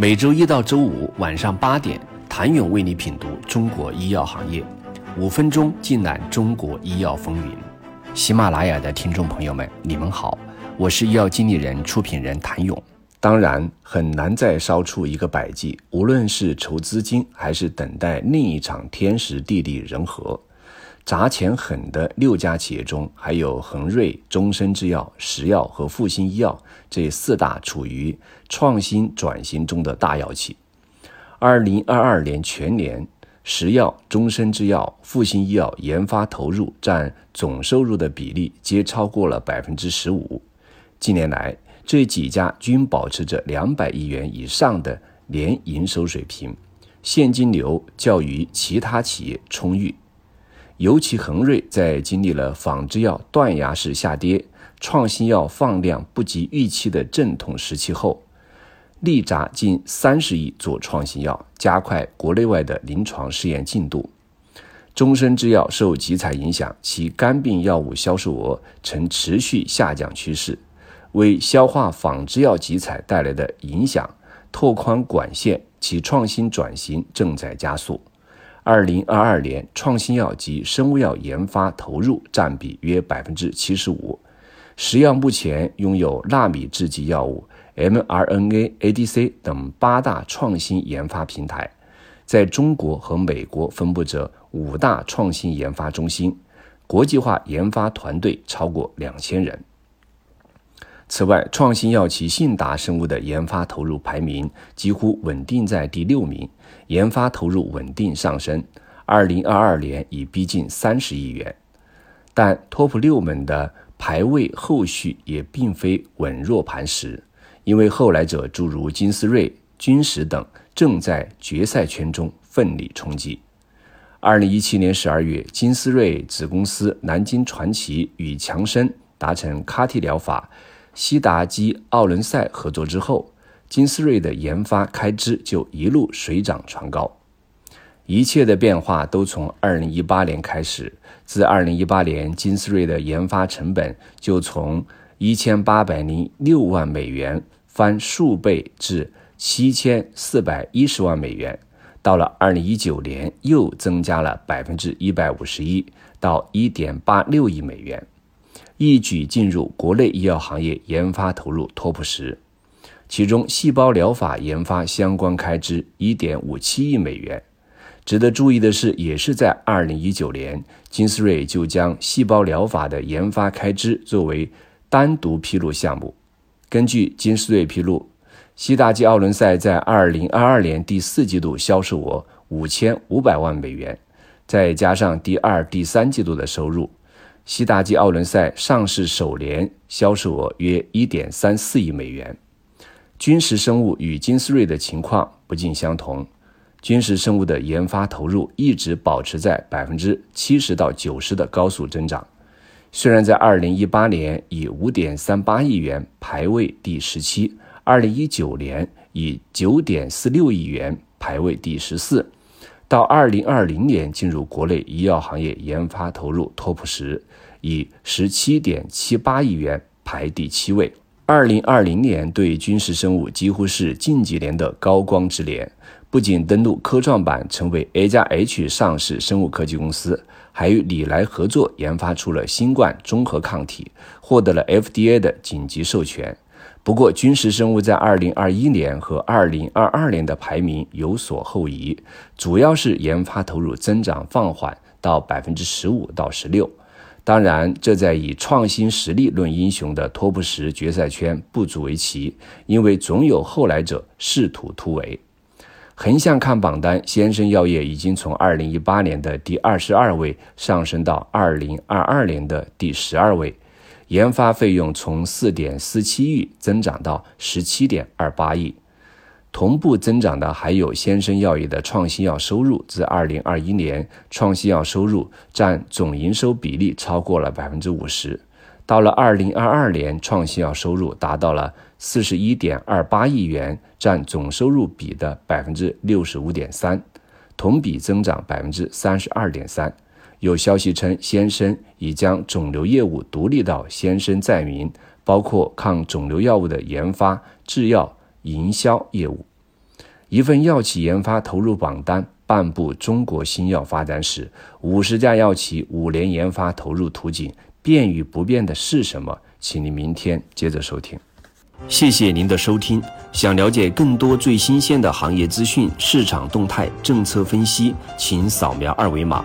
每周一到周五晚上八点，谭勇为你品读中国医药行业，五分钟尽览中国医药风云。喜马拉雅的听众朋友们，你们好，我是医药经理人、出品人谭勇。当然，很难再烧出一个百计，无论是筹资金，还是等待另一场天时地利人和。砸钱狠的六家企业中，还有恒瑞、终身制药、石药和复星医药这四大处于创新转型中的大药企。二零二二年全年，石药、终身制药、复星医药研发投入占总收入的比例皆超过了百分之十五。近年来，这几家均保持着两百亿元以上的年营收水平，现金流较于其他企业充裕。尤其恒瑞在经历了仿制药断崖式下跌、创新药放量不及预期的阵痛时期后，力砸近三十亿做创新药，加快国内外的临床试验进度。终身制药受集采影响，其肝病药物销售额呈持续下降趋势，为消化仿制药集采带来的影响拓宽管线，其创新转型正在加速。二零二二年，创新药及生物药研发投入占比约百分之七十五。石药目前拥有纳米制剂药物、mRNA、ADC 等八大创新研发平台，在中国和美国分布着五大创新研发中心，国际化研发团队超过两千人。此外，创新药企信达生物的研发投入排名几乎稳定在第六名，研发投入稳定上升，二零二二年已逼近三十亿元。但 TOP 六们的排位后续也并非稳若磐石，因为后来者诸如金斯瑞、君实等正在决赛圈中奋力冲击。二零一七年十二月，金斯瑞子公司南京传奇与强生达成 CAR-T 疗法。西达基奥伦赛合作之后，金斯瑞的研发开支就一路水涨船高。一切的变化都从2018年开始。自2018年，金斯瑞的研发成本就从1806万美元翻数倍至7410万美元。到了2019年，又增加了百分之一百五十一，到1.86亿美元。一举进入国内医药行业研发投入 TOP 十，其中细胞疗法研发相关开支1.57亿美元。值得注意的是，也是在2019年，金斯瑞就将细胞疗法的研发开支作为单独披露项目。根据金斯瑞披露，西大基奥伦赛在2022年第四季度销售额5500万美元，再加上第二、第三季度的收入。西达基奥伦赛上市首年销售额约一点三四亿美元。君实生物与金斯瑞的情况不尽相同，君实生物的研发投入一直保持在百分之七十到九十的高速增长。虽然在二零一八年以五点三八亿元排位第十七，二零一九年以九点四六亿元排位第十四。到二零二零年进入国内医药行业研发投入 TOP 十，以十七点七八亿元排第七位。二零二零年对君实生物几乎是近几年的高光之年，不仅登陆科创板成为 A 加 H 上市生物科技公司，还与李来合作研发出了新冠综合抗体，获得了 FDA 的紧急授权。不过，军事生物在二零二一年和二零二二年的排名有所后移，主要是研发投入增长放缓到百分之十五到十六。当然，这在以创新实力论英雄的托普什决赛圈不足为奇，因为总有后来者试图突围。横向看榜单，先生药业已经从二零一八年的第二十二位上升到二零二二年的第十二位。研发费用从四点四七亿增长到十七点二八亿，同步增长的还有先生药业的创新药收入。自二零二一年，创新药收入占总营收比例超过了百分之五十，到了二零二二年，创新药收入达到了四十一点二八亿元，占总收入比的百分之六十五点三，同比增长百分之三十二点三。有消息称，先生已将肿瘤业务独立到先生在民，包括抗肿瘤药物的研发、制药、营销业务。一份药企研发投入榜单，半部中国新药发展史，五十家药企五年研发投入图景，变与不变的是什么？请您明天接着收听。谢谢您的收听。想了解更多最新鲜的行业资讯、市场动态、政策分析，请扫描二维码